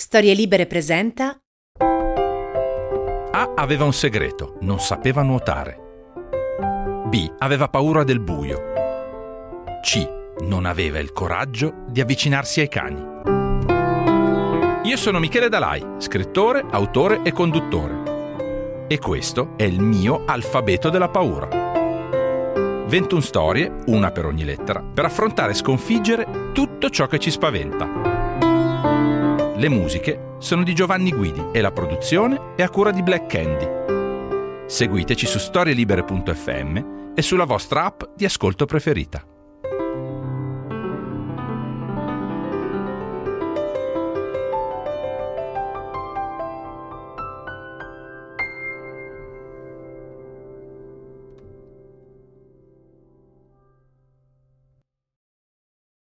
Storie Libere presenta A aveva un segreto, non sapeva nuotare. B aveva paura del buio. C non aveva il coraggio di avvicinarsi ai cani. Io sono Michele Dalai, scrittore, autore e conduttore. E questo è il mio alfabeto della paura. 21 storie, una per ogni lettera, per affrontare e sconfiggere tutto ciò che ci spaventa. Le musiche sono di Giovanni Guidi e la produzione è a cura di Black Candy. Seguiteci su storielibere.fm e sulla vostra app di ascolto preferita.